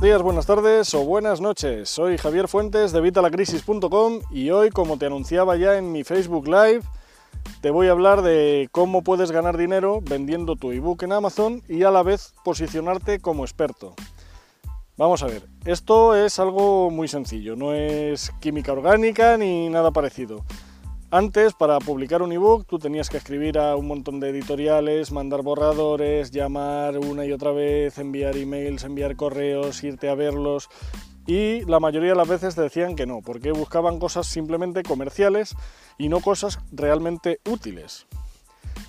días, buenas tardes o buenas noches. Soy Javier Fuentes de Vitalacrisis.com y hoy, como te anunciaba ya en mi Facebook Live, te voy a hablar de cómo puedes ganar dinero vendiendo tu ebook en Amazon y a la vez posicionarte como experto. Vamos a ver, esto es algo muy sencillo, no es química orgánica ni nada parecido. Antes, para publicar un ebook, tú tenías que escribir a un montón de editoriales, mandar borradores, llamar una y otra vez, enviar emails, enviar correos, irte a verlos. Y la mayoría de las veces decían que no, porque buscaban cosas simplemente comerciales y no cosas realmente útiles.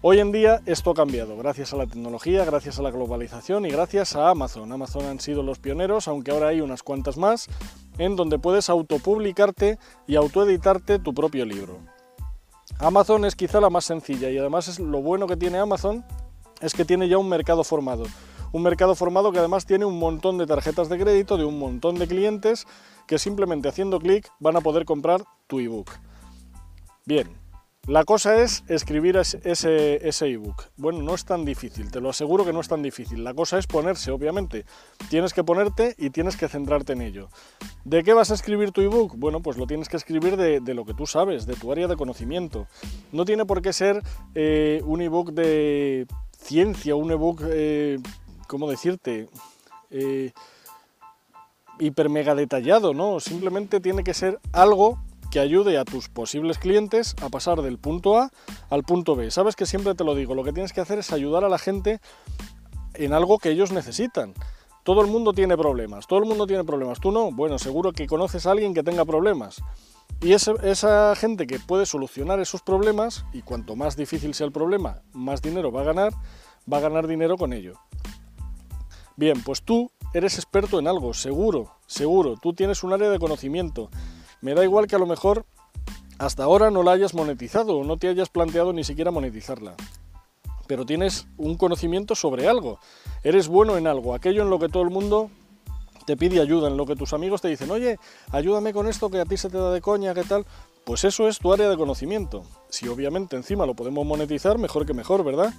Hoy en día esto ha cambiado, gracias a la tecnología, gracias a la globalización y gracias a Amazon. Amazon han sido los pioneros, aunque ahora hay unas cuantas más, en donde puedes autopublicarte y autoeditarte tu propio libro. Amazon es quizá la más sencilla y además es lo bueno que tiene Amazon es que tiene ya un mercado formado. Un mercado formado que además tiene un montón de tarjetas de crédito de un montón de clientes que simplemente haciendo clic van a poder comprar tu ebook. Bien, la cosa es escribir ese, ebook. Bueno, no es tan difícil, te lo aseguro que no es tan difícil. La cosa es ponerse, obviamente. Tienes que ponerte y tienes que centrarte en ello. ¿De qué vas a escribir tu ebook? Bueno, pues lo tienes que escribir de, lo que tú sabes, de tu área de conocimiento. No tiene por qué ser eh, un ebook de ciencia, un ebook, eh, ¿cómo decirte? Eh, hiper mega detallado, ¿no? Simplemente tiene que ser algo que ayude a tus posibles clientes a pasar del punto A al punto B. Sabes que siempre te lo digo, lo que tienes que hacer es ayudar a la gente en algo que ellos necesitan. Todo el mundo tiene problemas, todo el mundo tiene problemas. Tú no, bueno, seguro que conoces a alguien que tenga problemas. Y esa gente que puede solucionar esos problemas, y cuanto más difícil sea el problema, más dinero va a ganar, va a ganar dinero con ello. Bien, pues tú eres experto en algo, seguro, seguro. Tú tienes un área de conocimiento me da igual que a lo mejor hasta ahora no la hayas monetizado o no te hayas planteado ni siquiera monetizarla. Pero tienes un conocimiento sobre algo. Eres bueno en algo, aquello en lo que todo el mundo te pide ayuda, en lo que tus amigos te dicen, oye, ayúdame con esto que a ti se te da de coña, ¿qué tal? Pues eso es tu área de conocimiento. Si obviamente encima lo podemos monetizar, mejor que mejor, ¿verdad?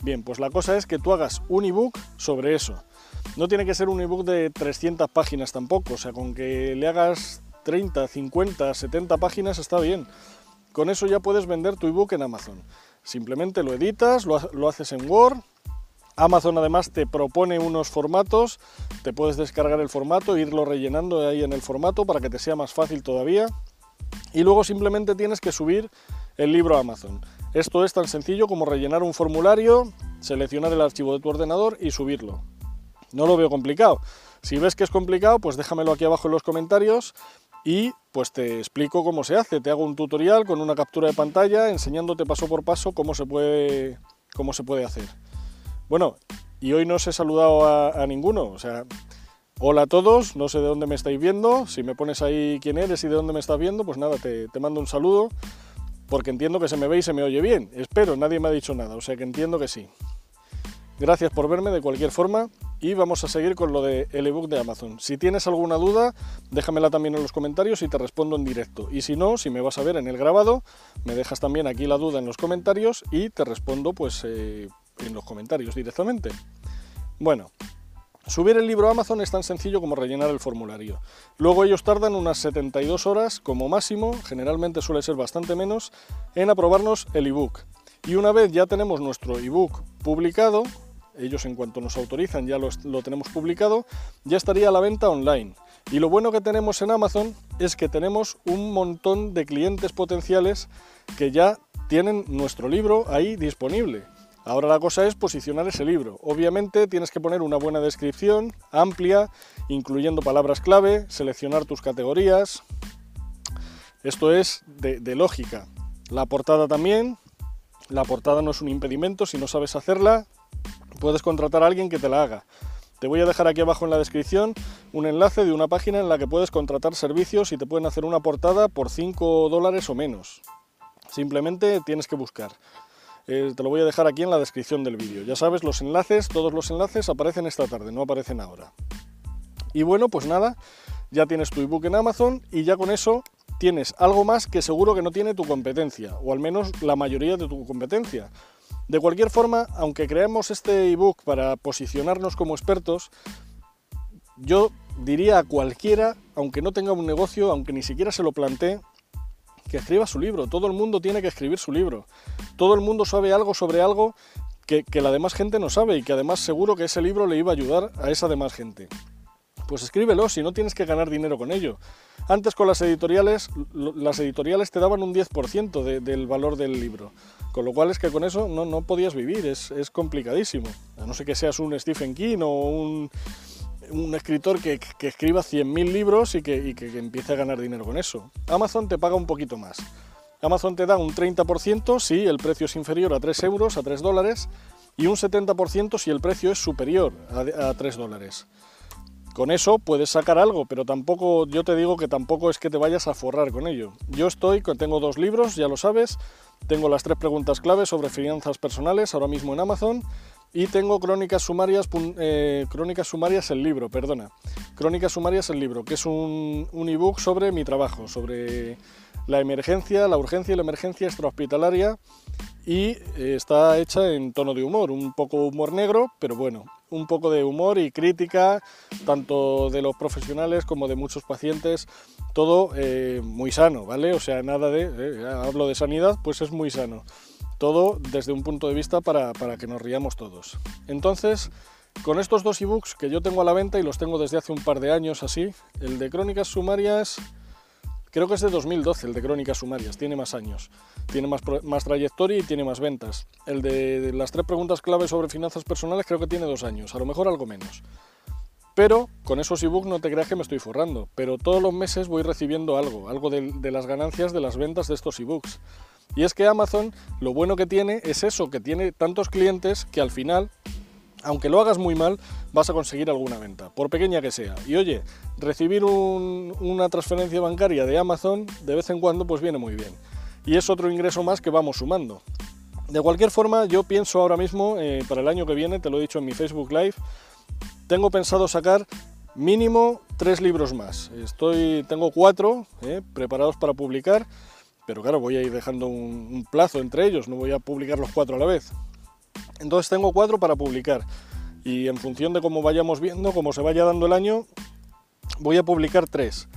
Bien, pues la cosa es que tú hagas un ebook sobre eso. No tiene que ser un ebook de 300 páginas tampoco, o sea, con que le hagas 30, 50, 70 páginas está bien. Con eso ya puedes vender tu ebook en Amazon. Simplemente lo editas, lo, haces en Word. Amazon además te propone unos formatos, te puedes descargar el formato e irlo rellenando ahí en el formato para que te sea más fácil todavía. Y luego simplemente tienes que subir el libro a Amazon. Esto es tan sencillo como rellenar un formulario, seleccionar el archivo de tu ordenador y subirlo. No lo veo complicado. Si ves que es complicado, pues déjamelo aquí abajo en los comentarios y pues te explico cómo se hace. Te hago un tutorial con una captura de pantalla enseñándote paso por paso cómo se puede, cómo se puede hacer. Bueno, y hoy no os he saludado a, ninguno, o sea, hola a todos, no sé de dónde me estáis viendo, si me pones ahí quién eres y de dónde me estás viendo, pues nada, te, te mando un saludo, porque entiendo que se me ve y se me oye bien, espero, nadie me ha dicho nada, o sea que entiendo que sí. Gracias por verme de cualquier forma y vamos a seguir con lo del el ebook de Amazon. Si tienes alguna duda, déjamela también en los comentarios y te respondo en directo. Y si no, si me vas a ver en el grabado, me dejas también aquí la duda en los comentarios y te respondo pues eh, en los comentarios directamente. Bueno, subir el libro a Amazon es tan sencillo como rellenar el formulario. Luego ellos tardan unas 72 horas como máximo, generalmente suele ser bastante menos, en aprobarnos el ebook. Y una vez ya tenemos nuestro ebook publicado, ellos en cuanto nos autorizan ya lo, tenemos publicado, ya estaría a la venta online. Y lo bueno que tenemos en Amazon es que tenemos un montón de clientes potenciales que ya tienen nuestro libro ahí disponible. Ahora la cosa es posicionar ese libro. Obviamente tienes que poner una buena descripción, amplia, incluyendo palabras clave, seleccionar tus categorías. Esto es de, de lógica. La portada también. La portada no es un impedimento, si no sabes hacerla, puedes contratar a alguien que te la haga. Te voy a dejar aquí abajo en la descripción un enlace de una página en la que puedes contratar servicios y te pueden hacer una portada por 5 dólares o menos. Simplemente tienes que buscar. Eh, te lo voy a dejar aquí en la descripción del vídeo. Ya sabes, los enlaces, todos los enlaces aparecen esta tarde, no aparecen ahora. Y bueno, pues nada, ya tienes tu ebook en Amazon y ya con eso tienes algo más que seguro que no tiene tu competencia, o al menos la mayoría de tu competencia. De cualquier forma, aunque creemos este ebook para posicionarnos como expertos, yo diría a cualquiera, aunque no tenga un negocio, aunque ni siquiera se lo plantee, que escriba su libro. Todo el mundo tiene que escribir su libro. Todo el mundo sabe algo sobre algo que, la demás gente no sabe y que además seguro que ese libro le iba a ayudar a esa demás gente. Pues escríbelo si no tienes que ganar dinero con ello. Antes con las editoriales, las editoriales te daban un 10% del valor del libro. Con lo cual es que con eso no, no podías vivir, es, es complicadísimo. A no ser que seas un Stephen King o un, un escritor que, escriba 100.000 libros y, que, empiece a ganar dinero con eso. Amazon te paga un poquito más. Amazon te da un 30% si el precio es inferior a 3 euros, a 3 dólares, y un 70% si el precio es superior a 3 dólares. Con eso puedes sacar algo, pero tampoco, yo te digo que tampoco es que te vayas a forrar con ello. Yo estoy, tengo dos libros, ya lo sabes, tengo las tres preguntas claves sobre finanzas personales ahora mismo en Amazon y tengo Crónicas Sumarias, eh, Crónicas Sumarias el libro, perdona. Crónicas Sumarias el libro, que es un, un ebook sobre mi trabajo, sobre la emergencia, la urgencia y la emergencia extrahospitalaria y eh, está hecha en tono de humor, un poco humor negro, pero bueno, un poco de humor y crítica, tanto de los profesionales como de muchos pacientes, todo eh, muy sano, ¿vale? O sea, nada de, hablo de sanidad, pues es muy sano todo desde un punto de vista para, que nos riamos todos. Entonces, con estos dos ebooks que yo tengo a la venta y los tengo desde hace un par de años así, el de Crónicas Sumarias, creo que es de 2012, el de Crónicas Sumarias, tiene más años, tiene más, más trayectoria y tiene más ventas. El de las tres preguntas clave sobre finanzas personales creo que tiene dos años, a lo mejor algo menos. Pero con esos ebooks no te creas que me estoy forrando, pero todos los meses voy recibiendo algo, algo de, de las ganancias de las ventas de estos ebooks. Y es que Amazon lo bueno que tiene es eso, que tiene tantos clientes que al final, aunque lo hagas muy mal, vas a conseguir alguna venta, por pequeña que sea. Y oye, recibir una transferencia bancaria de Amazon de vez en cuando pues viene muy bien. Y es otro ingreso más que vamos sumando. De cualquier forma, yo pienso ahora mismo, eh, para el año que viene, te lo he dicho en mi Facebook Live, tengo pensado sacar mínimo tres libros más. Estoy, tengo cuatro eh, preparados para publicar pero claro, voy a ir dejando un, plazo entre ellos, no voy a publicar los cuatro a la vez. Entonces tengo cuatro para publicar y en función de cómo vayamos viendo, cómo se vaya dando el año, voy a publicar tres.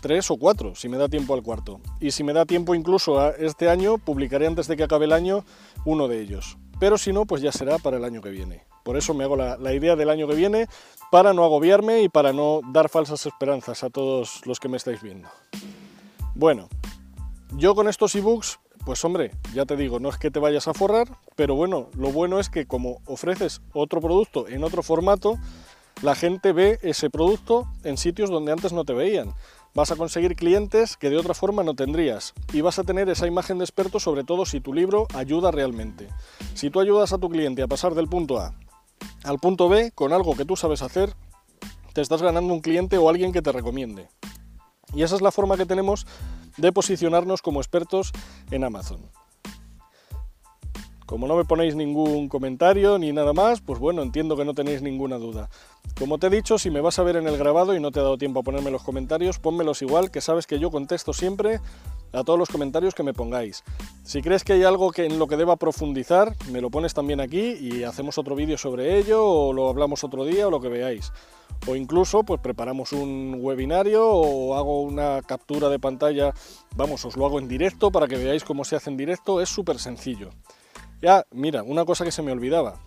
Tres o cuatro, si me da tiempo al cuarto. Y si me da tiempo incluso a este año, publicaré antes de que acabe el año uno de ellos. Pero si no, pues ya será para el año que viene. Por eso me hago la, la idea del año que viene, para no agobiarme y para no dar falsas esperanzas a todos los que me estáis viendo. Bueno, yo con estos ebooks, pues hombre, ya te digo, no es que te vayas a forrar, pero bueno, lo bueno es que como ofreces otro producto en otro formato, la gente ve ese producto en sitios donde antes no te veían. Vas a conseguir clientes que de otra forma no tendrías y vas a tener esa imagen de experto sobre todo si tu libro ayuda realmente. Si tú ayudas a tu cliente a pasar del punto A al punto B con algo que tú sabes hacer, te estás ganando un cliente o alguien que te recomiende. Y esa es la forma que tenemos de posicionarnos como expertos en Amazon. Como no me ponéis ningún comentario ni nada más, pues bueno, entiendo que no tenéis ninguna duda. Como te he dicho, si me vas a ver en el grabado y no te he dado tiempo a ponerme los comentarios, pónmelos igual, que sabes que yo contesto siempre a todos los comentarios que me pongáis. Si crees que hay algo que en lo que deba profundizar, me lo pones también aquí y hacemos otro vídeo sobre ello o lo hablamos otro día o lo que veáis o incluso pues preparamos un webinario o hago una captura de pantalla, vamos, os lo hago en directo para que veáis cómo se hace en directo, es súper sencillo. Ya, mira, una cosa que se me olvidaba.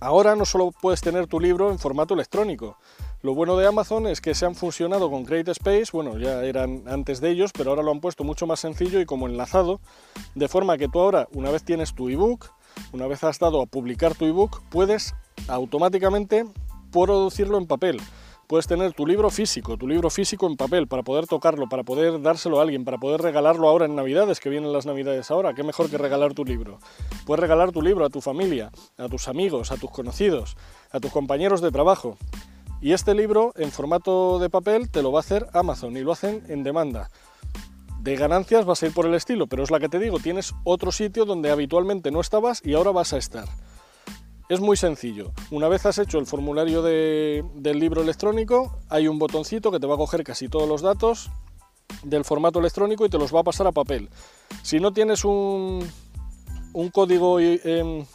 Ahora no solo puedes tener tu libro en formato electrónico. Lo bueno de Amazon es que se han fusionado con CreateSpace, bueno, ya eran antes de ellos, pero ahora lo han puesto mucho más sencillo y como enlazado, de forma que tú ahora, una vez tienes tu ebook, una vez has dado a publicar tu ebook, puedes automáticamente producirlo en papel. Puedes tener tu libro físico, tu libro físico en papel, para poder tocarlo, para poder dárselo a alguien, para poder regalarlo ahora en Navidades, que vienen las Navidades ahora. Qué mejor que regalar tu libro. Puedes regalar tu libro a tu familia, a tus amigos, a tus conocidos, a tus compañeros de trabajo. Y este libro en formato de papel te lo va a hacer Amazon y lo hacen en demanda. De ganancias vas a ir por el estilo, pero es la que te digo, tienes otro sitio donde habitualmente no estabas y ahora vas a estar. Es muy sencillo. Una vez has hecho el formulario del libro electrónico, hay un botoncito que te va a coger casi todos los datos del formato electrónico y te los va a pasar a papel. Si no tienes un, un código en,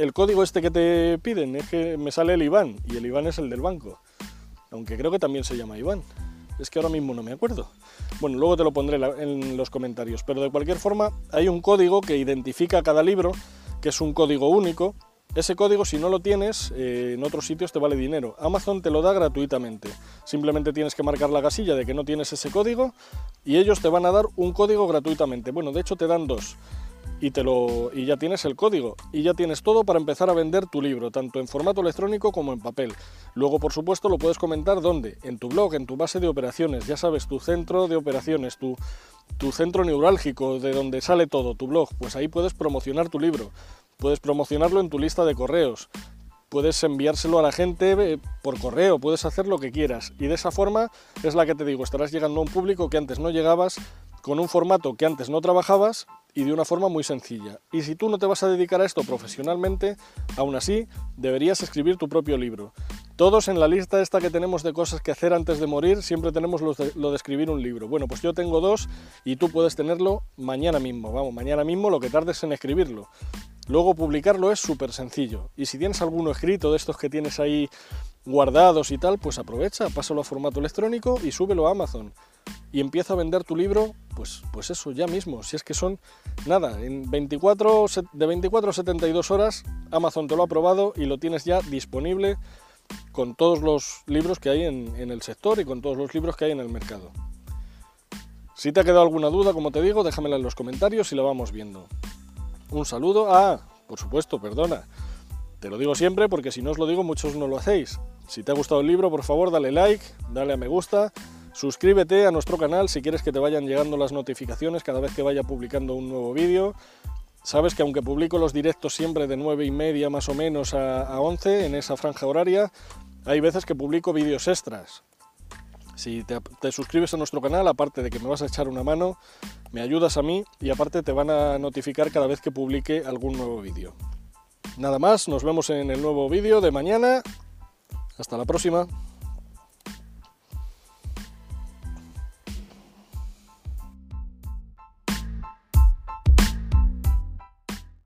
el código este que te piden es que me sale el Iván y el Iván es el del banco. Aunque creo que también se llama Iván. Es que ahora mismo no me acuerdo. Bueno, luego te lo pondré en los comentarios. Pero de cualquier forma, hay un código que identifica cada libro, que es un código único. Ese código, si no lo tienes, eh, en otros sitios te vale dinero. Amazon te lo da gratuitamente. Simplemente tienes que marcar la casilla de que no tienes ese código y ellos te van a dar un código gratuitamente. Bueno, de hecho te dan dos y, ya tienes el código y ya tienes todo para empezar a vender tu libro, tanto en formato electrónico como en papel. Luego, por supuesto, lo puedes comentar donde, en tu blog, en tu base de operaciones, ya sabes, tu centro de operaciones, tu, tu centro neurálgico, de donde sale todo, tu blog, pues ahí puedes promocionar tu libro, puedes promocionarlo en tu lista de correos, puedes enviárselo a la gente eh, por correo, puedes hacer lo que quieras. Y de esa forma es la que te digo, estarás llegando a un público que antes no llegabas, con un formato que antes no trabajabas y de una forma muy sencilla. Y si tú no te vas a dedicar a esto profesionalmente, aún así deberías escribir tu propio libro. Todos en la lista esta que tenemos de cosas que hacer antes de morir, siempre tenemos lo de, escribir un libro. Bueno, pues yo tengo dos y tú puedes tenerlo mañana mismo. Vamos, mañana mismo lo que tardes en escribirlo. Luego publicarlo es súper sencillo. Y si tienes alguno escrito de estos que tienes ahí guardados y tal, pues aprovecha, pásalo a formato electrónico y súbelo a Amazon. Y empieza a vender tu libro, pues, pues eso, ya mismo. Si es que son, nada, en 24, de 24 a 72 horas, Amazon te lo ha aprobado y lo tienes ya disponible con todos los libros que hay en, en el sector y con todos los libros que hay en el mercado. Si te ha quedado alguna duda, como te digo, déjamela en los comentarios y la vamos viendo. Un saludo. Ah, por supuesto, perdona. Te lo digo siempre porque si no os lo digo muchos no lo hacéis. Si te ha gustado el libro, por favor, dale like, dale a me gusta, suscríbete a nuestro canal si quieres que te vayan llegando las notificaciones cada vez que vaya publicando un nuevo vídeo. Sabes que aunque publico los directos siempre de 9 y media más o menos a, 11 en esa franja horaria, hay veces que publico vídeos extras. Si te, te, suscribes a nuestro canal, aparte de que me vas a echar una mano, me ayudas a mí y aparte te van a notificar cada vez que publique algún nuevo vídeo. Nada más, nos vemos en el nuevo vídeo de mañana. Hasta la próxima.